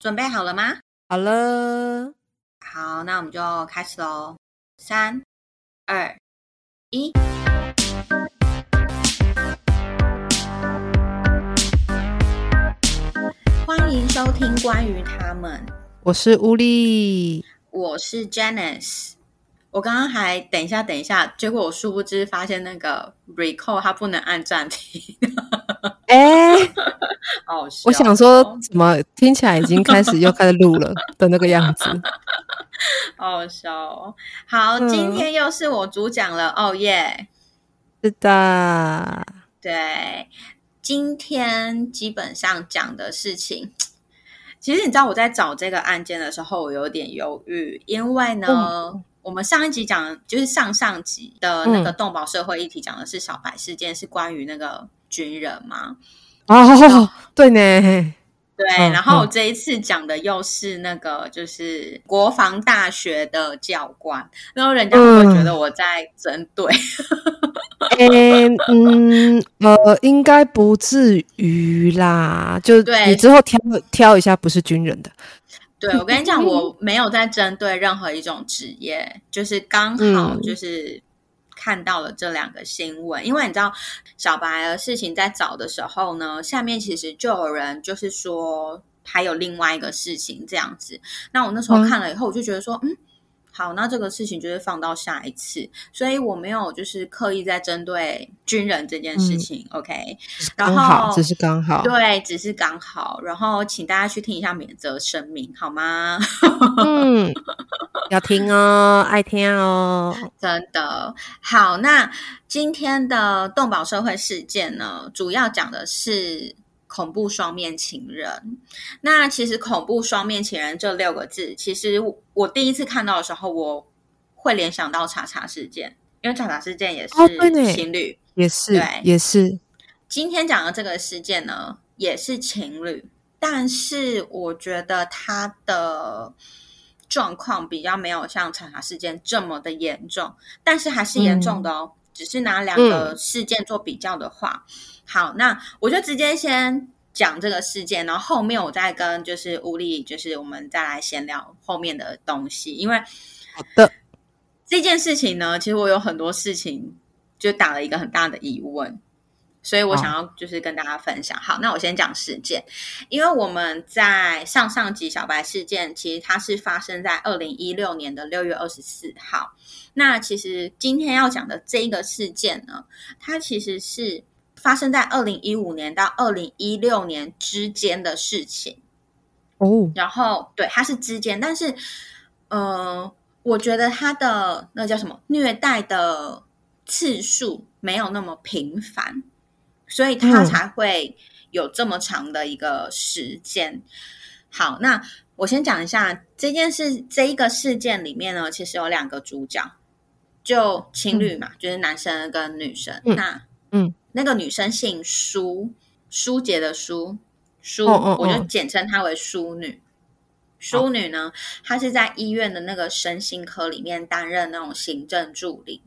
准备好了吗？好了，好，那我们就开始喽。三、二、一，欢迎收听关于他们。我是乌力，我是 Janice。我刚刚还等一下，等一下，结果我殊不知发现那个 Recall 它不能按暂停。哎、好笑我想说，怎么听起来已经开始又开始录了的那个样子？好好笑哦。好，嗯今天又是我主讲了，哦耶！是的，对，今天基本上讲的事情，其实你知道我在找这个案件的时候，我有点犹豫，因为呢，我们上一集讲就是上上集的那个嗯动保社会议题，讲的是小白事件，是关于那个军人嘛。哦，对呢，对，嗯然后我嗯。这一次讲的又是那个，就是国防大学的教官，然后人家会觉得我在针对？哎、嗯，呃，应该不至于啦，就对。你之后挑挑一下，不是军人的，对，我跟你讲，我没有在针对任何一种职业，就是刚好嗯。就是看到了这两个新闻，因为你知道小白的事情在找的时候呢，下面其实就有人就是说还有另外一个事情这样子，那我那时候嗯看了以后，我就觉得说，嗯。好，那这个事情就是放到下一次，所以我没有就是刻意在针对军人这件事情、o k 然刚好，后只是刚好，对，只是刚好，然后请大家去听一下免责声明，好吗？嗯，要听哦，爱听哦，真的。好，那今天的动保社会事件呢，主要讲的是恐怖双面情人。那其实“恐怖双面情人”这六个字，其实我我第一次看到的时候，我会联想到查查事件，因为查查事件也是情侣。也是对，也是，今天讲的这个事件呢，也是情侣，但是我觉得他的状况比较没有像查查事件这么的严重，但是还是严重的哦。只是拿两个事件做比较的话，好，那我就直接先讲这个事件，然后后面我再跟就是吴力，就是我们再来闲聊后面的东西，因为好的，这件事情呢，其实我有很多事情就打了一个很大的疑问，所以我想要就是跟大家分享。好，那我先讲事件，因为我们在上上集小白事件，其实它是发生在二零一六年的六月二十四号。那其实今天要讲的这一个事件呢，它其实是发生在二零一五年到二零一六年之间的事情。哦，然后对，它是之间，但是呃，我觉得他的那叫什么虐待的次数没有那么频繁，所以他嗯才会有这么长的一个时间。好，那我先讲一下这件事，这一个事件里面呢，其实有两个主角，就情侣嘛，就是男生跟女生。嗯那嗯，那个女生姓舒，舒杰的舒，舒，哦哦我就哦简称她为淑女。淑女呢，她是在医院的那个身心科里面担任那种行政助理。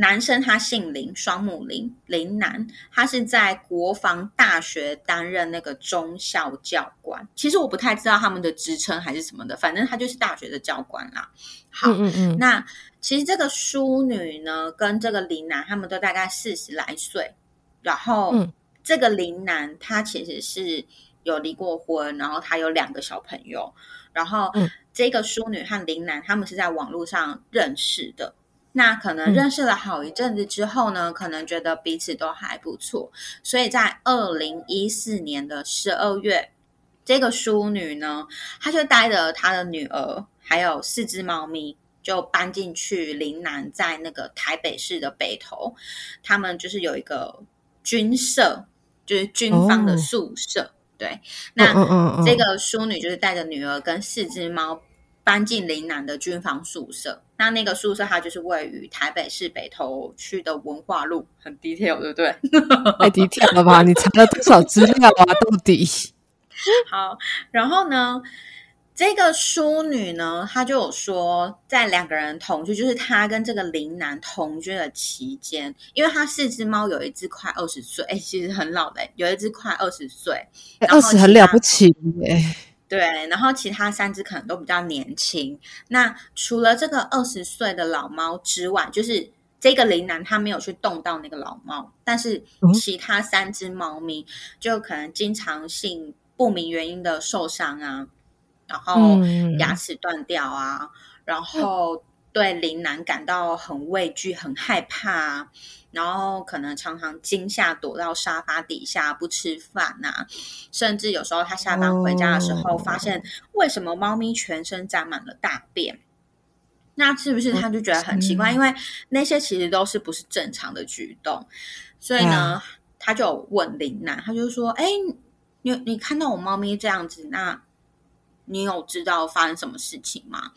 男生他姓林，双木林，林南，他是在国防大学担任那个中校教官。其实我不太知道他们的职称还是什么的，反正他就是大学的教官啦。好，嗯嗯嗯，那其实这个淑女呢，跟这个林男他们都大概四十来岁，然后、嗯这个林男他其实是有离过婚，然后他有两个小朋友，然后、嗯这个淑女和林男他们是在网络上认识的。那可能嗯。认识了好一阵子之后呢，可能觉得彼此都还不错，所以在二零一四年的十二月，这个淑女呢，她就带着她的女儿还有四只猫咪，就搬进去林南，在那个台北市的北投，他们就是有一个军舍，就是军方的哦。宿舍。对，嗯那、这个淑女就是带着女儿跟四只猫搬进林南的军房宿舍。那那个宿舍它就是位于台北市北投区的文化路，很 detail，对不对？太低调了吧？你查了多少资料啊？到底？好，然后呢，这个淑女呢，她就有说，在两个人同居，就是她跟这个林男同居的期间，因为她四只猫有一只快二十岁，哎，其实很老的，有一只快二十岁，二十很了不起耶！对，然后其他三只可能都比较年轻。那除了这个二十岁的老猫之外，就是这个林南他没有去动到那个老猫，但是其他三只猫咪就可能经常性不明原因的受伤啊，然后牙齿断掉啊，然后对林南感到很畏惧、很害怕。然后可能常常惊吓，躲到沙发底下不吃饭呐，甚至有时候他下班回家的时候，发现为什么猫咪全身沾满了大便，那是不是他就觉得很奇怪？因为那些其实都是不是正常的举动，所以呢，他就问林楠，他就说：“哎，你你看到我猫咪这样子，那你有知道发生什么事情吗？”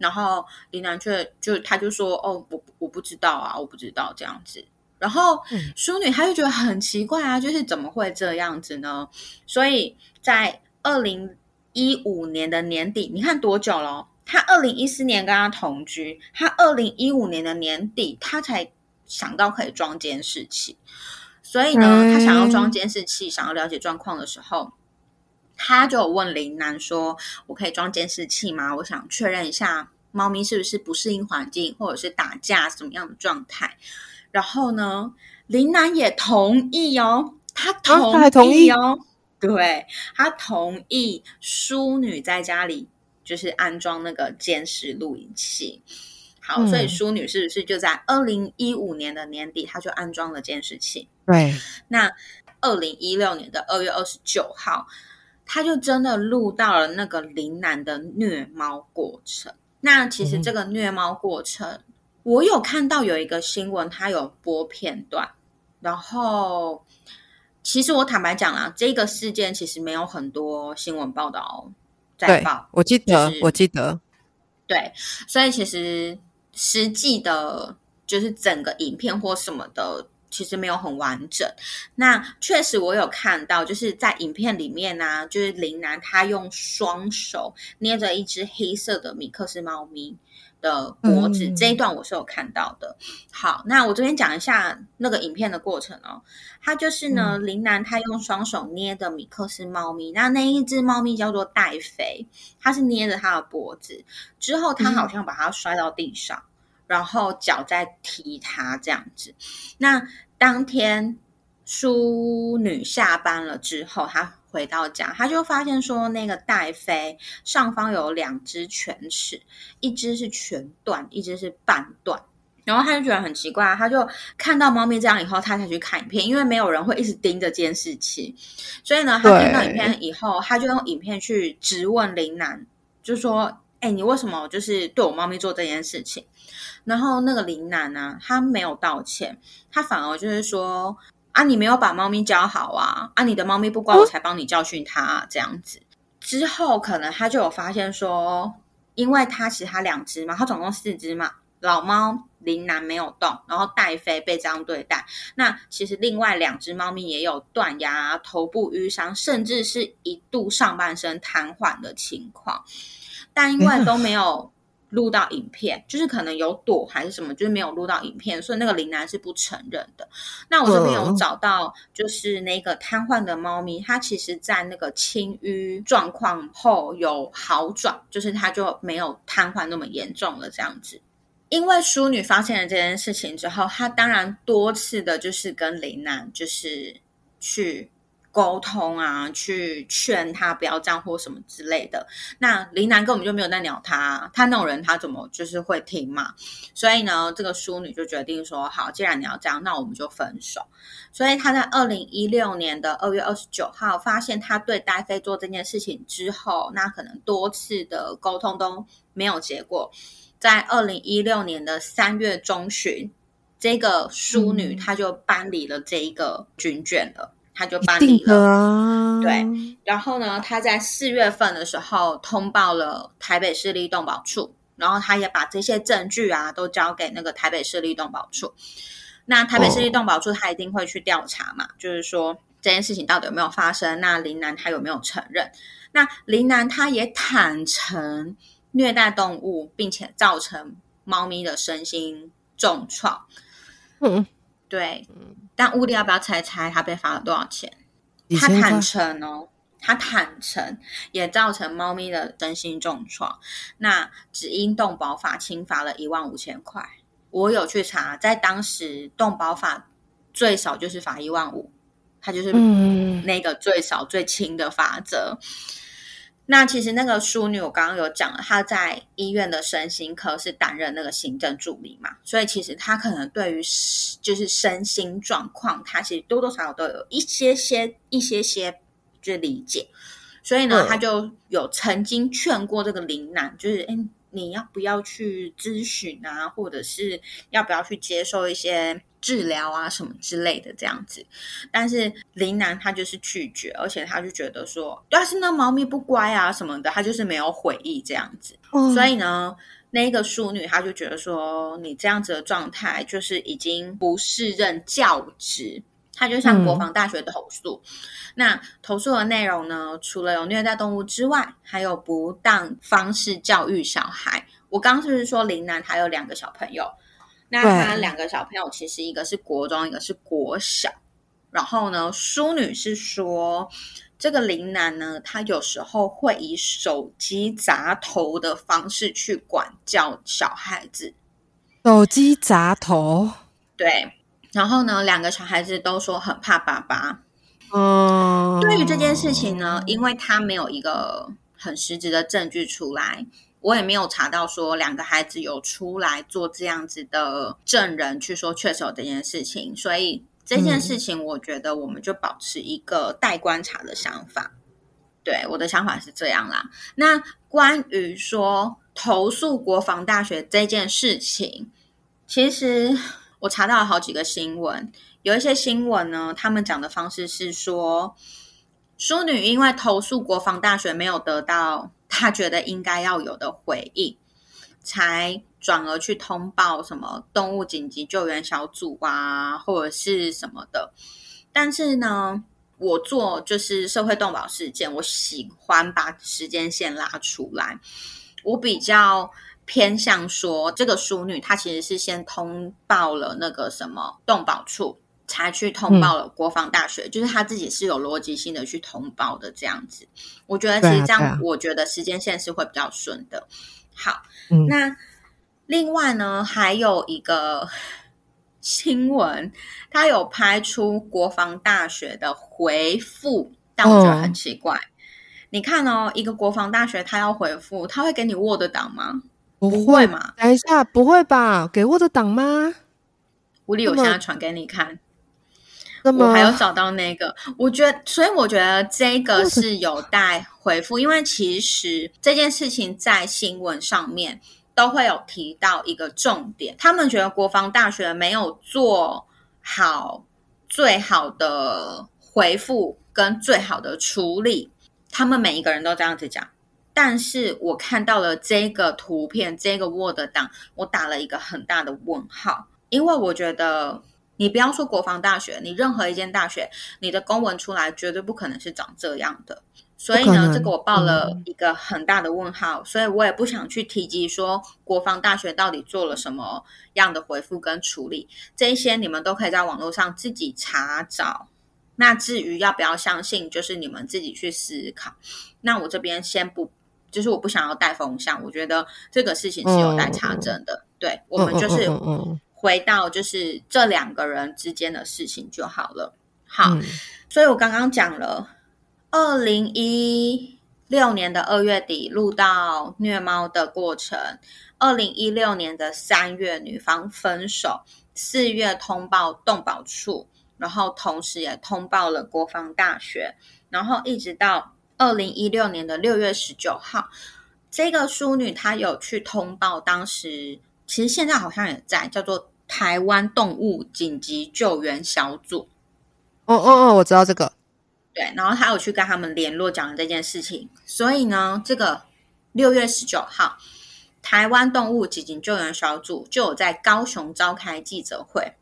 然后林楠却就他就说：“哦，我我不知道啊，我不知道这样子。”然后淑女她就觉得很奇怪啊，就是怎么会这样子呢？所以在二零一五年的年底，你看多久了？他二零一四年跟他同居，他二零一五年的年底，他才想到可以装监视器。所以呢，他想要装监视器，想要了解状况的时候，他就问林楠说：“我可以装监视器吗？我想确认一下猫咪是不是不适应环境，或者是打架什么样的状态。”然后呢，林楠也同意哦，他同意哦，对他同意淑女在家里就是安装那个监视录影器。好，所以淑女是不是就在二零一五年的年底，他就安装了监视器？对。那二零一六年的二月二十九号，他就真的录到了那个林南的虐猫过程。那其实这个虐猫过程。我有看到有一个新闻，他有播片段，然后其实我坦白讲啦，这个事件其实没有很多新闻报道在报。我记得，我记得，对，所以其实实际的，就是整个影片或什么的，其实没有很完整。那确实我有看到，就是在影片里面呢，就是林楠他用双手捏着一只黑色的米克斯猫咪。的脖子这一段我是有看到的。好，那我这边讲一下那个影片的过程哦。他就是呢，林楠他用双手捏的米克斯猫咪，那那一只猫咪叫做戴妃，他是捏着它的脖子，之后他好像把它摔到地上，然后脚在踢它这样子。那当天淑女下班了之后，她。回到家，她就发现说，那个戴飞上方有两只犬齿，一只是全断，一只是半断。然后他就觉得很奇怪，他就看到猫咪这样以后，他才去看影片，因为没有人会一直盯着监视器。所以呢，他看到影片以后，他就用影片去质问林楠，就说：“哎，你为什么就是对我猫咪做这件事情？”然后那个林楠呢，他没有道歉，他反而就是说。啊，你没有把猫咪教好啊！啊，你的猫咪不乖，我才帮你教训它这样子。之后可能他就有发现说，因为他其他两只嘛，他总共四只嘛，老猫林南没有动，然后戴飞被这样对待。那其实另外两只猫咪也有断牙、头部淤伤，甚至是一度上半身瘫痪的情况，但因为都没有。录到影片，就是可能有躲还是什么，就是没有录到影片，所以那个林楠是不承认的。那我这边有找到，就是那个瘫痪的猫咪，它其实在那个清淤状况后有好转，就是它就没有瘫痪那么严重了这样子。因为淑女发现了这件事情之后，她当然多次的就是跟林楠就是去。沟通啊，去劝他不要这样或什么之类的。那林楠根本就没有在鸟他，他那种人他怎么就是会听嘛？所以呢，这个淑女就决定说：好，既然你要这样，那我们就分手。所以他在二零一六年的二月二十九号发现他对戴飞做这件事情之后，那可能多次的沟通都没有结果。在二零一六年的三月中旬，这个淑女她就搬离了这一个军眷了。他就搬离了，对。然后呢，他在四月份的时候通报了台北市立动保处，然后他也把这些证据啊都交给那个台北市立动保处。那台北市立动保处他一定会去调查嘛，就是说这件事情到底有没有发生？那林楠他有没有承认？那林楠他也坦诚虐待动物，并且造成猫咪的身心重创。嗯。对，但乌力要不要猜猜他被罚了多少钱？他坦诚哦，他坦诚，也造成猫咪的身心重创。那只因动保法轻罚了一万五千块。我有去查，在当时动保法最少就是罚一万五，它就是那个最少最轻的法则。那其实那个淑女，我刚刚有讲了，她在医院的身心科是担任那个行政助理嘛，所以其实她可能对于就是身心状况，她其实多多少少都有一些些一些些就理解，所以呢，她就有曾经劝过这个林楠，就是哎。你要不要去咨询啊，或者是要不要去接受一些治疗啊，什么之类的这样子？但是林楠他就是拒绝，而且他就觉得说，但是那猫咪不乖啊什么的，他就是没有悔意这样子。所以呢，那个淑女她就觉得说，你这样子的状态就是已经不是任教职。她就向国防大学投诉，那投诉的内容呢，除了有虐待动物之外，还有不当方式教育小孩。我刚刚是不是说林南还有两个小朋友？那他两个小朋友其实一个是国中，一个是国小。然后呢，淑女是说，这个林楠呢，他有时候会以手机砸头的方式去管教小孩子。手机砸头，对。然后呢，两个小孩子都说很怕爸爸。哦，对于这件事情呢，因为他没有一个很实质的证据出来，我也没有查到说两个孩子有出来做这样子的证人去说确实有这件事情，所以这件事情我觉得我们就保持一个待观察的想法。对，我的想法是这样啦。那关于说投诉国防大学这件事情，其实。我查到了好几个新闻，有一些新闻呢，他们讲的方式是说，淑女因为投诉国防大学没有得到她觉得应该要有的回应，才转而去通报什么动物紧急救援小组啊，或者是什么的。但是呢，我做就是社会动保事件，我喜欢把时间线拉出来，我比较。偏向说，这个淑女她其实是先通报了那个什么动保处，才去通报了国防大学，就是他自己是有逻辑性的去通报的这样子。我觉得其实这样，我觉得时间线是会比较顺的。好，那另外呢，还有一个新闻，他有拍出国防大学的回复，但我觉得很奇怪。你看哦，一个国防大学他要回复，他会给你 Word 档吗？不会嘛？等一下，不会吧？给 Word 档吗？吴力，我现在传给你看。我还有找到那个，我觉得，所以我觉得这个是有待回复，因为其实这件事情在新闻上面都会有提到一个重点，他们觉得国防大学没有做好最好的回复跟最好的处理，他们每一个人都这样子讲。但是我看到了这个图片，这个 Word 档，我打了一个很大的问号，因为我觉得你不要说国防大学，你任何一间大学，你的公文出来绝对不可能是长这样的。所以呢，这个我报了一个很大的问号，所以我也不想去提及说国防大学到底做了什么样的回复跟处理，这一些你们都可以在网络上自己查找。那至于要不要相信，就是你们自己去思考。那我这边先不。就是我不想要带风向，我觉得这个事情是有待查证的。对我们就是回到就是这两个人之间的事情就好了。好，所以我刚刚讲了，二零一六年的二月底录到虐猫的过程，二零一六年的三月女方分手，四月通报动保处，然后同时也通报了国防大学，然后一直到。二零一六年的六月十九号，这个淑女她有去通报，当时其实现在好像也在叫做台湾动物紧急救援小组。哦哦哦，我知道这个。对，然后他有去跟他们联络，讲了这件事情。所以呢，这个六月十九号，台湾动物紧急救援小组就有在高雄召开记者会。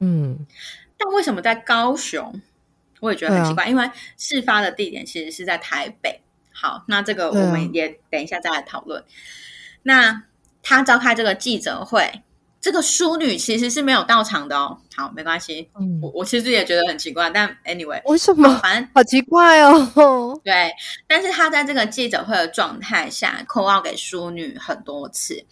嗯，但为什么在高雄？我也觉得很奇怪，因为事发的地点其实是在台北。好，那这个我们也等一下再来讨论。那他召开这个记者会，这个淑女其实是没有到场的哦。好，没关系，嗯我我其实也觉得很奇怪，但 anyway，为什么？反正好奇怪哦。对，但是他在这个记者会的状态下扣号给淑女很多次。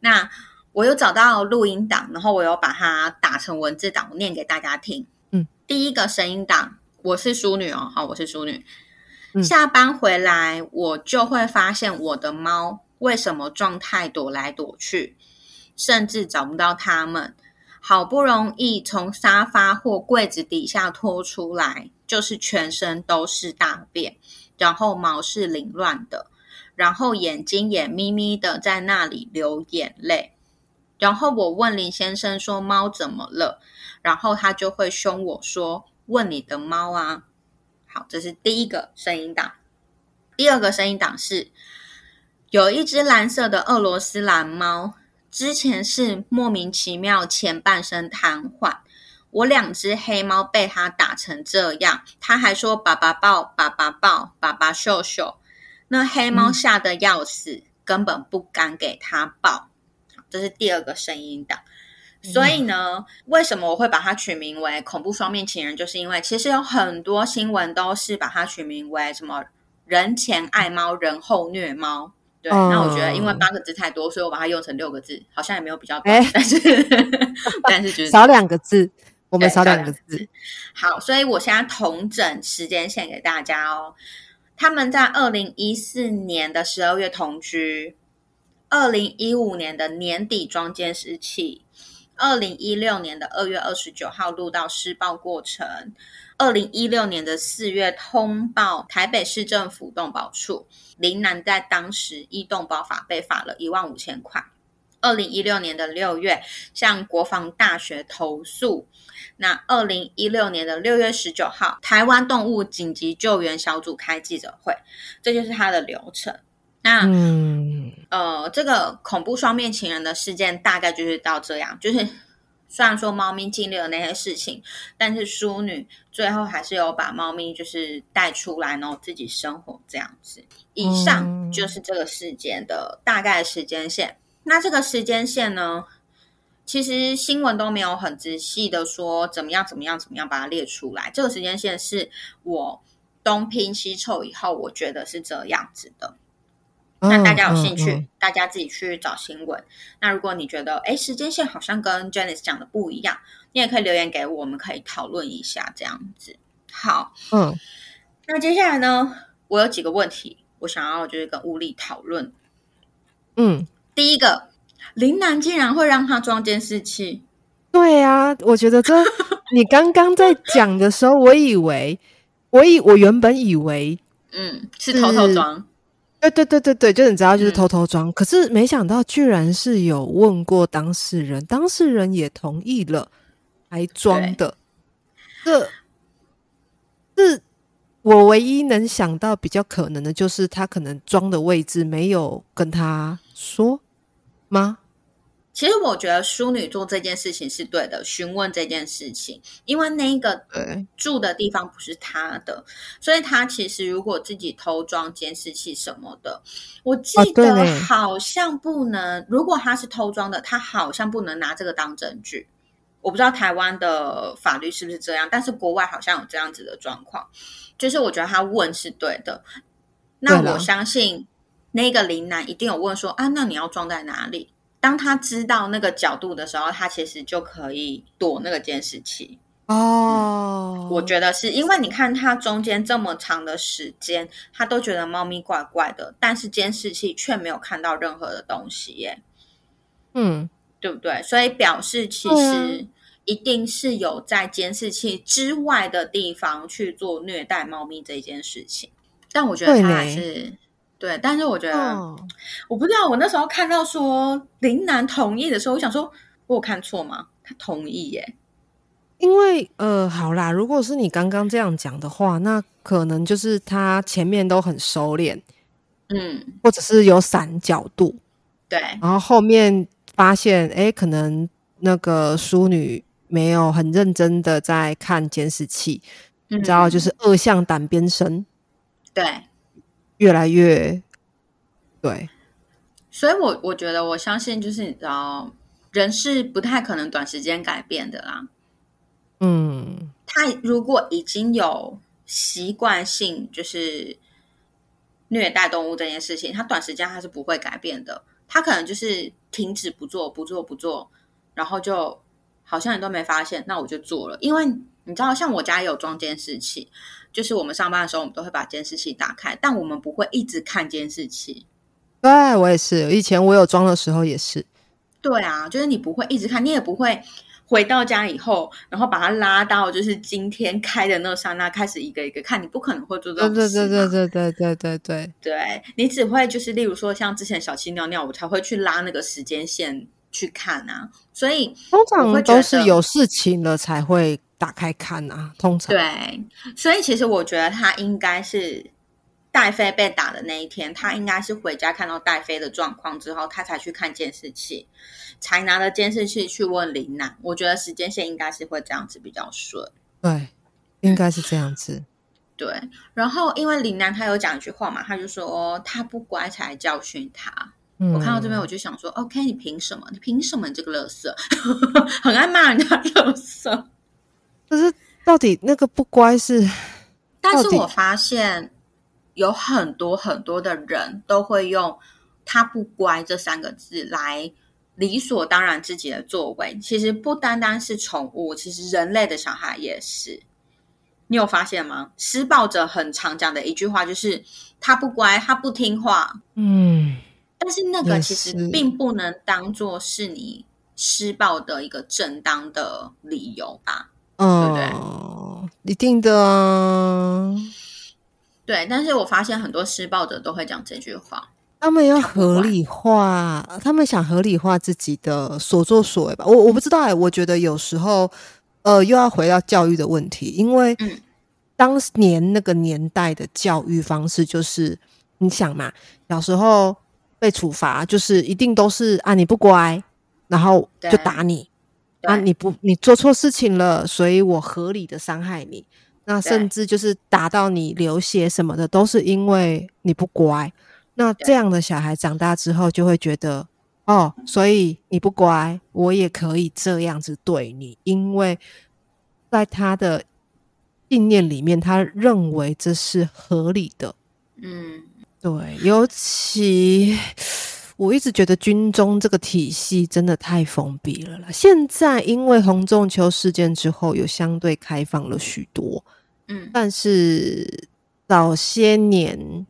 那我有找到录音档，然后我有把它打成文字档，我念给大家听。嗯，第一个声音档，我是淑女哦，好，我是淑女。嗯下班回来，我就会发现我的猫为什么状态躲来躲去，甚至找不到它们。好不容易从沙发或柜子底下拖出来，就是全身都是大便，然后毛是凌乱的，然后眼睛也眯眯的在那里流眼泪。然后我问林先生说猫怎么了，然后他就会凶我说问你的猫啊。好，这是第一个声音档。第二个声音档是有一只蓝色的俄罗斯蓝猫，之前是莫名其妙前半身瘫痪。我两只黑猫被它打成这样，它还说爸爸抱，爸爸抱，爸爸秀秀。那黑猫吓得要死，根本不敢给它抱。好这是第二个声音的。所以呢，为什么我会把它取名为恐怖双面情人？就是因为其实有很多新闻都是把它取名为什么人前爱猫，人后虐猫。对，哦那我觉得因为八个字太多，所以我把它用成六个字，好像也没有比较但是 但是就是少两个字，我们少两少两个字。好，所以我现在同整时间线给大家哦。他们在二零一四年的十二月同居，二零一五年的年底装监视器，二零一六年的二月二十九号录到施暴过程，二零一六年的四月通报台北市政府动保处，林南在当时依动保法被罚了一万五千块。二零一六年的六月向国防大学投诉，那二零一六年的六月十九号，台湾动物紧急救援小组开记者会，这就是它的流程。那、嗯，呃，这个恐怖双面情人的事件大概就是到这样，就是虽然说猫咪经历了那些事情，但是淑女最后还是有把猫咪就是带出来，然后自己生活这样子。以上嗯就是这个事件的大概时间线。那这个时间线呢，其实新闻都没有很仔细的说怎么样怎么样怎么样把它列出来。这个时间线是我东拼西凑以后，我觉得是这样子的。那大家有兴趣，嗯嗯大家自己去找新闻。那如果你觉得哎时间线好像跟 Janice 讲的不一样，你也可以留言给我，我们可以讨论一下这样子。好，嗯那接下来呢，我有几个问题，我想要就是跟乌力讨论。嗯，第一个，林南竟然会让他装监视器，对啊，我觉得这 你刚刚在讲的时候，我以为，我以我原本以为，嗯，是偷偷装，对对对对对，就你知道，就是嗯。偷偷装，可是没想到居然是有问过当事人，当事人也同意了，还装的，这是我唯一能想到比较可能的，就是他可能装的位置没有跟他说吗？其实我觉得淑女做这件事情是对的，询问这件事情，因为那个对，住的地方不是他的，所以他其实如果自己偷装监视器什么的，我记得好像不能。如果他是偷装的，他好像不能拿这个当证据。我不知道台湾的法律是不是这样，但是国外好像有这样子的状况。就是我觉得他问是对的，那我相信那个林南一定有问说啊，那你要装在哪里？当他知道那个角度的时候，他其实就可以躲那个监视器。哦，我觉得是因为你看他中间这么长的时间，他都觉得猫咪怪怪的，但是监视器却没有看到任何的东西耶，嗯，对不对？所以表示其实一定是有在监视器之外的地方去做虐待猫咪这件事情。但我觉得他还是对，但是我觉得、哦，我不知道，我那时候看到说林南同意的时候，我想说我有看错吗？他同意耶，因为呃，好啦，如果是你刚刚这样讲的话，那可能就是他前面都很收敛，嗯，或者是有散角度，对，然后后面发现，哎，可能那个淑女没有很认真的在看监视器，你你知道，就是恶向胆边生，对。越来越对，所以我，我觉得我相信，就是你知道，人是不太可能短时间改变的啦。嗯，他如果已经有习惯性就是虐待动物这件事情，他短时间他是不会改变的。他可能就是停止不做，不做，不做，然后就好像你都没发现，那我就做了。因为你知道，像我家也有装监视器，就是我们上班的时候，我们都会把监视器打开，但我们不会一直看监视器。对我也是，以前我有装的时候也是。对啊，就是你不会一直看，你也不会回到家以后，然后把它拉到就是今天开的那刹那开始一个一个看，你不可能会做这种对。对对对对对对对对，你只会就是例如说像之前小七尿尿，我才会去拉那个时间线去看啊。所以通常都是有事情了才会打开看啊。通常对，所以其实我觉得他应该是。戴飞被打的那一天，他应该是回家看到戴飞的状况之后，他才去看监视器，才拿着监视器去问林楠。我觉得时间线应该是会这样子比较顺。对，应该是这样子。对，然后因为林楠他有讲一句话嘛，他就说他不乖才教训他。我看到这边我就想说，OK，你凭什么？你凭什么？你这个乐色，很爱骂人家乐色。可是到底那个不乖是？但是我发现。有很多很多的人都会用“他不乖”这三个字来理所当然自己的作为。其实不单单是宠物，其实人类的小孩也是。你有发现吗？施暴者很常讲的一句话就是“他不乖，他不听话”。嗯，但是那个其实并不能当做是你施暴的一个正当的理由吧？嗯，对不对？一定的。对，但是我发现很多施暴者都会讲这句话，他们要合理化，他们想合理化自己的所作所为吧。我我不知道哎，我觉得有时候，呃，又要回到教育的问题，因为当年那个年代的教育方式就是，你想嘛，小时候被处罚就是一定都是啊，你不乖，然后就打你啊，你不你做错事情了，所以我合理的伤害你。那甚至就是打到你流血什么的，都是因为你不乖。那这样的小孩长大之后就会觉得，哦，所以你不乖，我也可以这样子对你，因为在他的信念里面，他认为这是合理的。嗯，对，尤其。我一直觉得军中这个体系真的太封闭了啦。现在因为洪仲秋事件之后，有相对开放了许多。嗯，但是早些年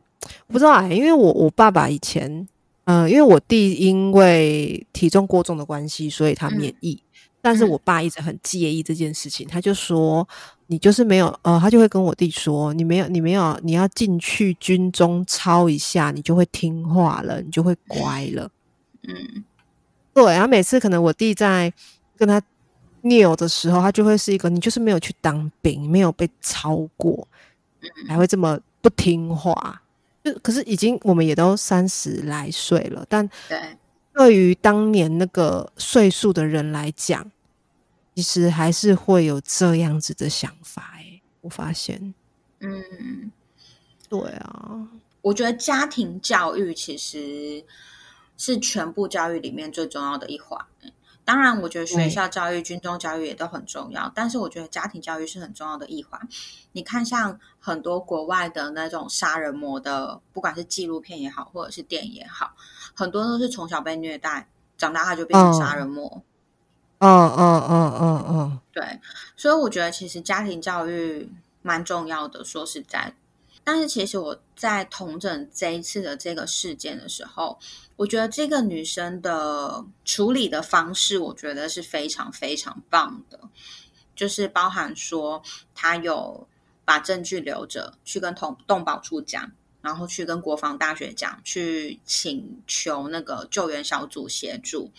不知道哎，因为我我爸爸以前，嗯，因为我弟因为体重过重的关系，所以他免疫。但是我爸一直很介意这件事情，他就说。你就是没有，呃，他就会跟我弟说，你没有，你没有，你要进去军中操一下，你就会听话了，你就会乖了。嗯，对。然后每次可能我弟在跟他拗的时候，他就会是一个，你就是没有去当兵，没有被操过，还会这么不听话。就可是已经我们也都三十来岁了，但对，对于当年那个岁数的人来讲。其实还是会有这样子的想法哎，我发现，嗯，对啊，我觉得家庭教育其实是全部教育里面最重要的一环。当然，我觉得学校教育、军中教育也都很重要，但是我觉得家庭教育是很重要的一环。你看，像很多国外的那种杀人魔的，不管是纪录片也好，或者是电影也好，很多都是从小被虐待，长大他就变成杀人魔。嗯嗯嗯嗯嗯，对，所以我觉得其实家庭教育蛮重要的。说实在，但是其实我在同整这一次的这个事件的时候，我觉得这个女生的处理的方式，我觉得是非常非常棒的，就是包含说她有把证据留着，去跟同动保处讲，然后去跟国防大学讲，去请求那个救援小组协助。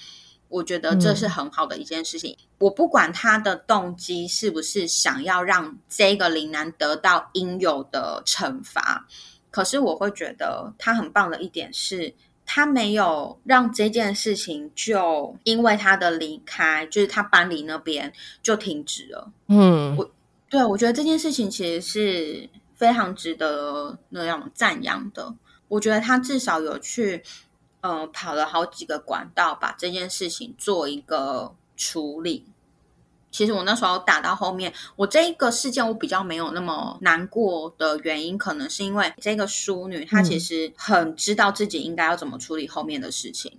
我觉得这是很好的一件事情。我不管他的动机是不是想要让这个林楠得到应有的惩罚，可是我会觉得他很棒的一点是，他没有让这件事情就因为他的离开，就是他搬离那边就停止了。嗯，我对我觉得这件事情其实是非常值得那样赞扬的。我觉得他至少有去。呃，跑了好几个管道把这件事情做一个处理。其实我那时候打到后面，我这一个事件我比较没有那么难过的原因，可能是因为这个淑女她其实很知道自己应该要怎么处理后面的事情。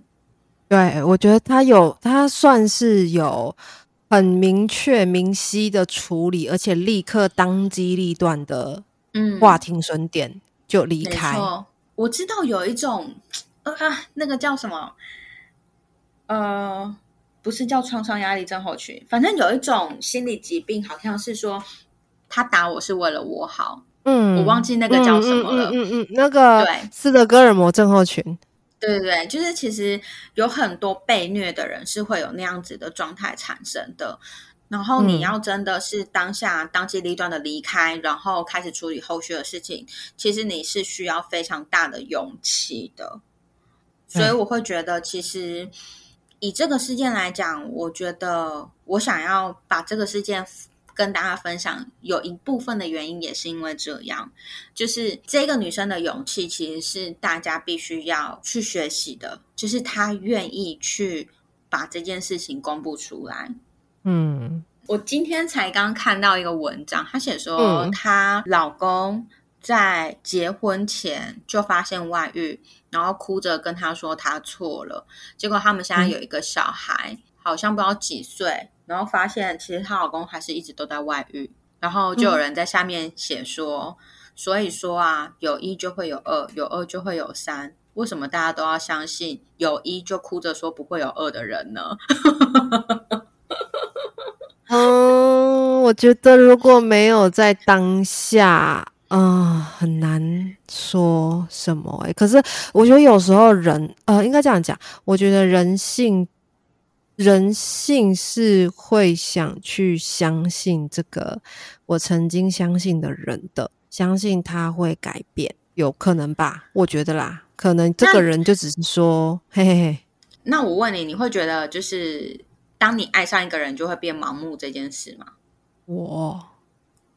对，我觉得她有，她算是有很明确、明晰的处理，而且立刻当机立断的，嗯，挂停损点就离开。我知道有一种啊，那个叫什么？呃。不是叫创伤压力症候群，反正有一种心理疾病，好像是说他打我是为了我好。嗯，我忘记那个叫什么了。嗯嗯，那个对，斯德哥尔摩症候群。对对对，就是其实有很多被虐的人是会有那样子的状态产生的。然后你要真的是当下当机立断的离开，然后开始处理后续的事情，其实你是需要非常大的勇气的。所以我会觉得，其实。以这个事件来讲，我觉得我想要把这个事件跟大家分享，有一部分的原因也是因为这样，就是这个女生的勇气其实是大家必须要去学习的，就是她愿意去把这件事情公布出来。嗯，我今天才刚看到一个文章，她写说她老公在结婚前就发现外遇。然后哭着跟他说他错了，结果他们现在有一个小孩，好像不知道几岁，然后发现其实她老公还是一直都在外遇，然后就有人在下面写说，所以说啊，有一就会有二，有二就会有三，为什么大家都要相信有一就哭着说不会有二的人呢？嗯，我觉得如果没有在当下。嗯，很难说什么哎。可是我觉得有时候人，呃，应该这样讲。我觉得人性，人性是会想去相信这个我曾经相信的人的，相信他会改变，有可能吧？我觉得啦，可能这个人就只是说，嘿嘿嘿。那我问你，你会觉得就是当你爱上一个人就会变盲目这件事吗？我。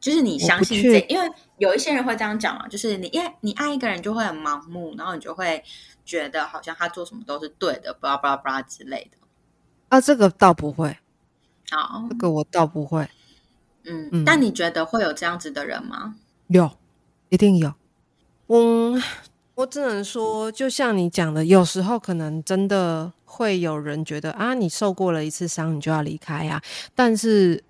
就是你相信这，因为有一些人会这样讲嘛，就是你因为你爱一个人就会很盲目，然后你就会觉得好像他做什么都是对的，巴拉巴拉巴拉之类的。啊，这个倒不会，好，这个我倒不会。嗯，但你觉得会有这样子的人吗？有，一定有。嗯，我只能说，就像你讲的，有时候可能真的会有人觉得啊，你受过了一次伤，你就要离开啊。但是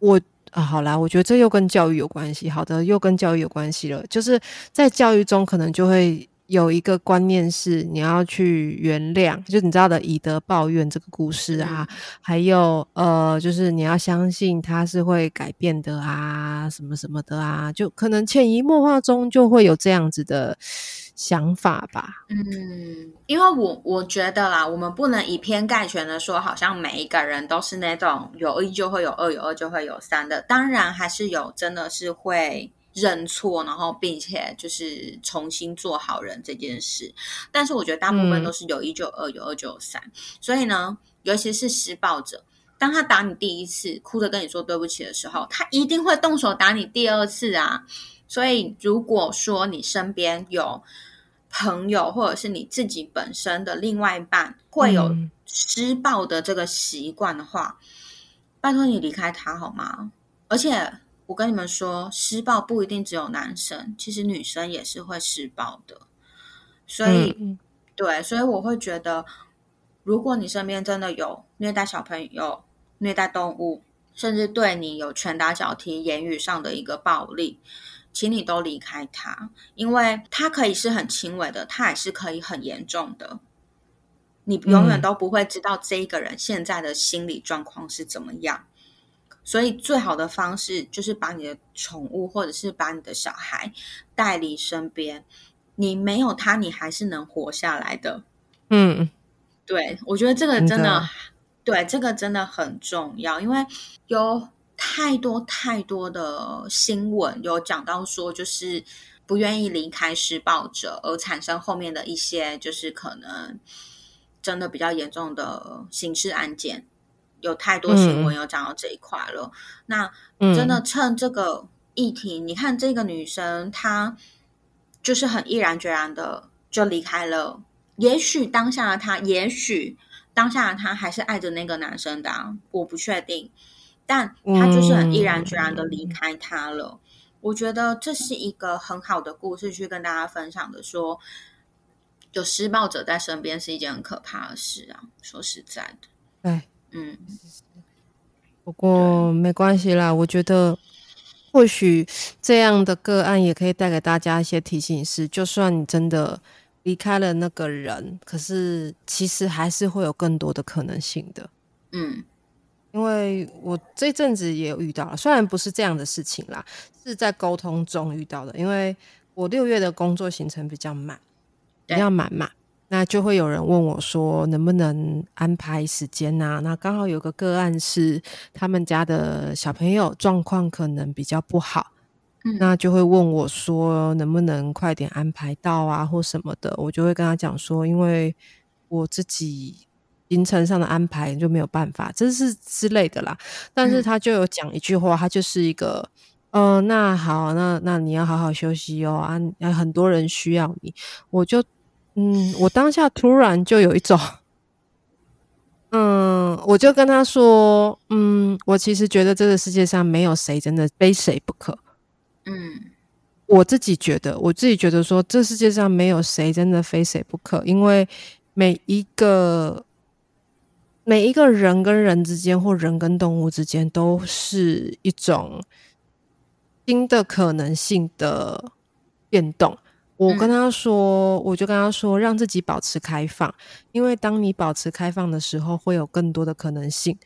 我。啊，好啦，我觉得这又跟教育有关系。好的，又跟教育有关系了。就是在教育中，可能就会有一个观念是你要去原谅，就你知道的以德报怨这个故事啊，还有呃，就是你要相信他是会改变的啊，什么什么的啊，就可能潜移默化中就会有这样子的。想法吧，嗯，因为我我觉得啦，我们不能以偏概全的说，好像每一个人都是那种有一就会有二，有二就会有三的。当然，还是有真的是会认错，然后并且就是重新做好人这件事。但是，我觉得大部分都是有一就二，有二就有三。所以呢，尤其是施暴者，当他打你第一次，哭着跟你说对不起的时候，他一定会动手打你第二次啊。所以，如果说你身边有朋友，或者是你自己本身的另外一半会有施暴的这个习惯的话，拜托你离开他好吗？而且我跟你们说，施暴不一定只有男生，其实女生也是会施暴的。所以，对，所以我会觉得，如果你身边真的有虐待小朋友、虐待动物，甚至对你有拳打脚踢、言语上的一个暴力。请你都离开他，因为他可以是很轻微的，他也是可以很严重的。你永远都不会知道这一个人现在的心理状况是怎么样。所以，最好的方式就是把你的宠物或者是把你的小孩带离身边。你没有他，你还是能活下来的。嗯，对，我觉得这个真的，对，这个真的很重要，因为有。太多太多的新闻有讲到说，就是不愿意离开施暴者，而产生后面的一些就是可能真的比较严重的刑事案件，有太多新闻有讲到这一块了。那真的趁这个议题，你看这个女生她就是很毅然决然的就离开了也许当下的她，也许当下的她还是爱着那个男生的，我不确定。但她就是很毅然决然的离开他了。我觉得这是一个很好的故事，去跟大家分享的。说有施暴者在身边是一件很可怕的事啊！说实在的，对，嗯。不过没关系啦，我觉得或许这样的个案也可以带给大家一些提醒：是，就算你真的离开了那个人，可是其实还是会有更多的可能性的。嗯。因为我这阵子也有遇到了，虽然不是这样的事情啦，是在沟通中遇到的。因为我六月的工作行程比较满，比较满嘛，那就会有人问我说，能不能安排时间呐？那刚好有个个案是他们家的小朋友状况可能比较不好，那就会问我说，能不能快点安排到啊，或什么的？我就会跟他讲说，因为我自己。行程上的安排就没有办法，这是之类的啦。但是他就有讲一句话，他就是一个，呃，那好，那那你要好好休息哦啊，很多人需要你。我就，嗯，我当下突然就有一种，嗯，我就跟他说，嗯，我其实觉得这个世界上没有谁真的非谁不可。嗯，我自己觉得，我自己觉得说，这世界上没有谁真的非谁不可，因为每一个。每一个人跟人之间，或人跟动物之间，都是一种新的可能性的变动。我跟他说，我就跟他说，让自己保持开放，因为当你保持开放的时候，会有更多的可能性。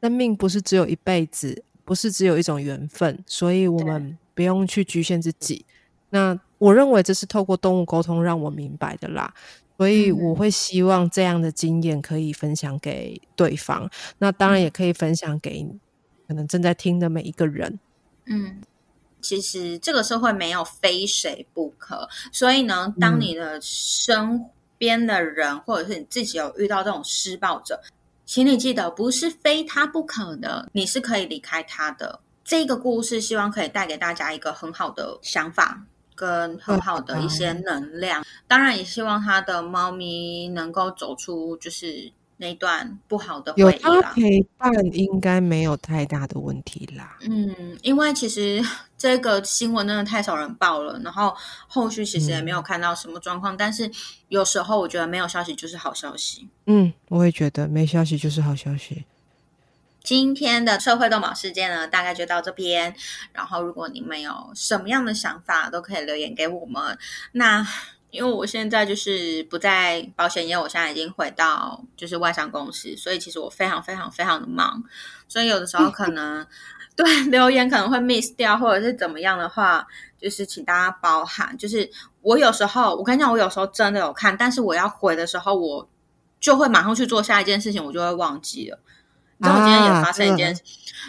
生命不是只有一辈子，不是只有一种缘分，所以我们不用去局限自己。那我认为这是透过动物沟通让我明白的啦。所以我会希望这样的经验可以分享给对方，那当然也可以分享给可能正在听的每一个人。嗯，其实这个社会没有非谁不可，所以呢，当你的身边的人或者是你自己有遇到这种施暴者，请你记得，不是非他不可的，你是可以离开他的。这个故事希望可以带给大家一个很好的想法。跟很好的一些能量，当然也希望他的猫咪能够走出就是那段不好的回忆有他陪伴，应该没有太大的问题啦。嗯，因为其实 这个新闻真的太少人报了，然后后续其实也没有看到什么状况。但是有时候我觉得没有消息就是好消息。嗯，我也觉得没消息就是好消息。今天的社会动保事件呢，大概就到这边。然后，如果你们有什么样的想法，都可以留言给我们。那因为我现在就是不在保险业，我现在已经回到就是外商公司，所以其实我非常非常非常的忙。所以有的时候可 能对留言可能会 miss 掉，或者是怎么样的话，就是请大家包涵。就是我有时候，我跟你讲，我有时候真的有看，但是我要回的时候，我就会马上去做下一件事情，我就会忘记了。然后我今天也发生一件，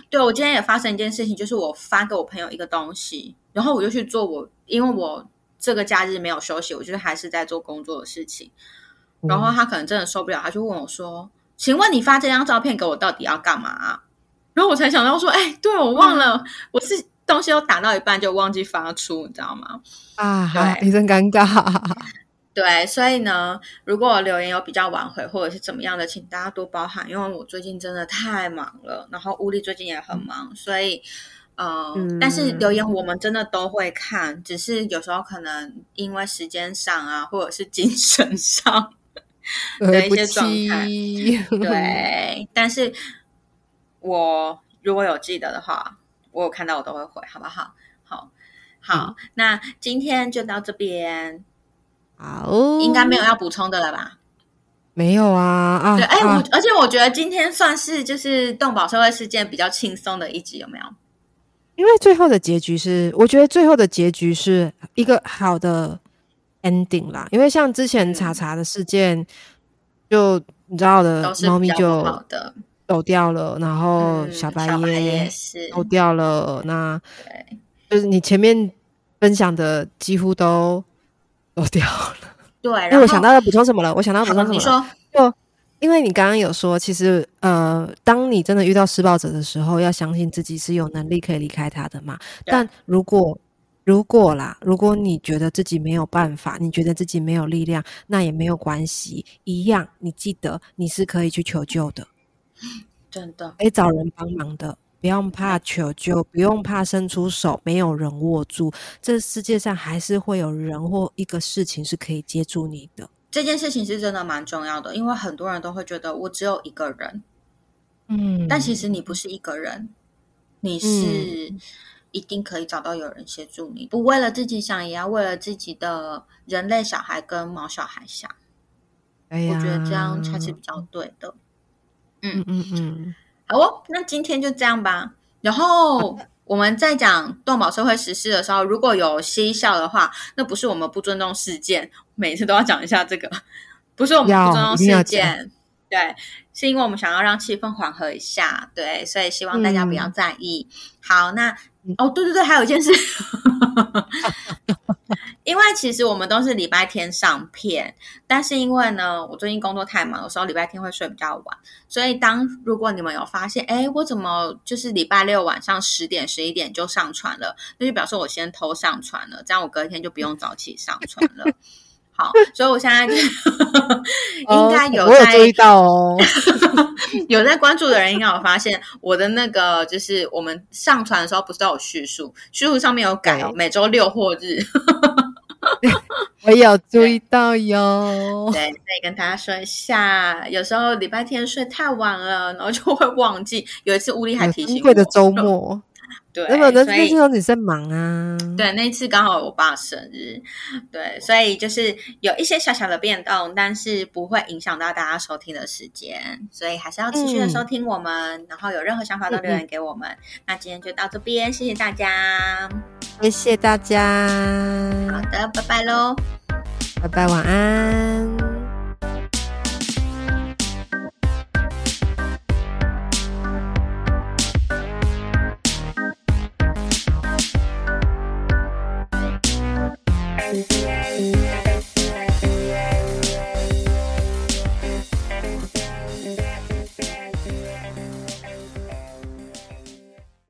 对我今天也发生一件事情，就是我发给我朋友一个东西，然后我就去做我，因为我这个假日没有休息，我就是还是在做工作的事情。然后他可能真的受不了，他就问我说：“请问你发这张照片给我到底要干嘛？”然后我才想到说：“哎，对我忘了，我是东西都打到一半就忘记发出，你知道吗？”啊，对，一阵尴尬。对，所以呢，如果留言有比较晚回或者是怎么样的，请大家多包涵，因为我最近真的太忙了，然后屋里最近也很忙，所以，呃，但是留言我们真的都会看，只是有时候可能因为时间上啊，或者是精神上 的一些状态，对，但是我如果有记得的话，我有看到我都会回，好不好？好，好，那今天就到这边。好，应该没有要补充的了吧？没有啊啊！对，哎，我而且我觉得今天算是就是动保社会事件比较轻松的一集，有没有？因为最后的结局是，我觉得最后的结局是一个好的 ending 啦。因为像之前查查的事件，就你知道的，猫咪就走掉了，然后小白也是走掉了。那就是你前面分享的几乎都。走掉了。对，因 为我想到要补充什么了？我想到要补充什么？就因为你刚刚有说，其实呃，当你真的遇到施暴者的时候，要相信自己是有能力可以离开他的嘛。但如果如果啦，如果你觉得自己没有办法，你觉得自己没有力量，那也没有关系，一样，你记得你是可以去求救的，真的可以找人帮忙的，不用怕求救，不用怕伸出手没有人握住，这世界上还是会有人或一个事情是可以接住你的。这件事情是真的蛮重要的，因为很多人都会觉得我只有一个人，嗯，但其实你不是一个人，你是一定可以找到有人协助你，不为了自己想，也要为了自己的人类小孩跟毛小孩想。我觉得这样才是比较对的。嗯嗯嗯，好哦，那今天就这样吧。然后我们在讲动保社会实施的时候，如果有嬉笑的话，那不是我们不尊重事件，每次都要讲一下这个，不是我们不尊重事件，对，是因为我们想要让气氛缓和一下，对，所以希望大家不要在意。好，那哦，对对对，还有一件事。因为其实我们都是礼拜天上片，但是因为呢，我最近工作太忙，有时候礼拜天会睡比较晚，所以当如果你们有发现，哎，我怎么就是礼拜六晚上十点、十一点就上传了，那就表示我先偷上传了，这样我隔天就不用早起上传了。好，所以我现在就 应该有在注意到哦，有在关注的人应该有发现我的那个，就是我们上传的时候不是都有叙述，叙述上面有改哦，每周六或日。我有注意到哟，对，可以跟大家说一下，有时候礼拜天睡太晚了，然后就会忘记。有一次乌力还提醒我，的周末。对，那么那那时候你在忙啊？对，那一次刚好我爸生日，对，所以就是有一些小小的变动，但是不会影响到大家收听的时间，所以还是要持续的收听我们，然后有任何想法都留言给我们。那今天就到这边，谢谢大家，谢谢大家，好的，拜拜喽，拜拜，晚安。life.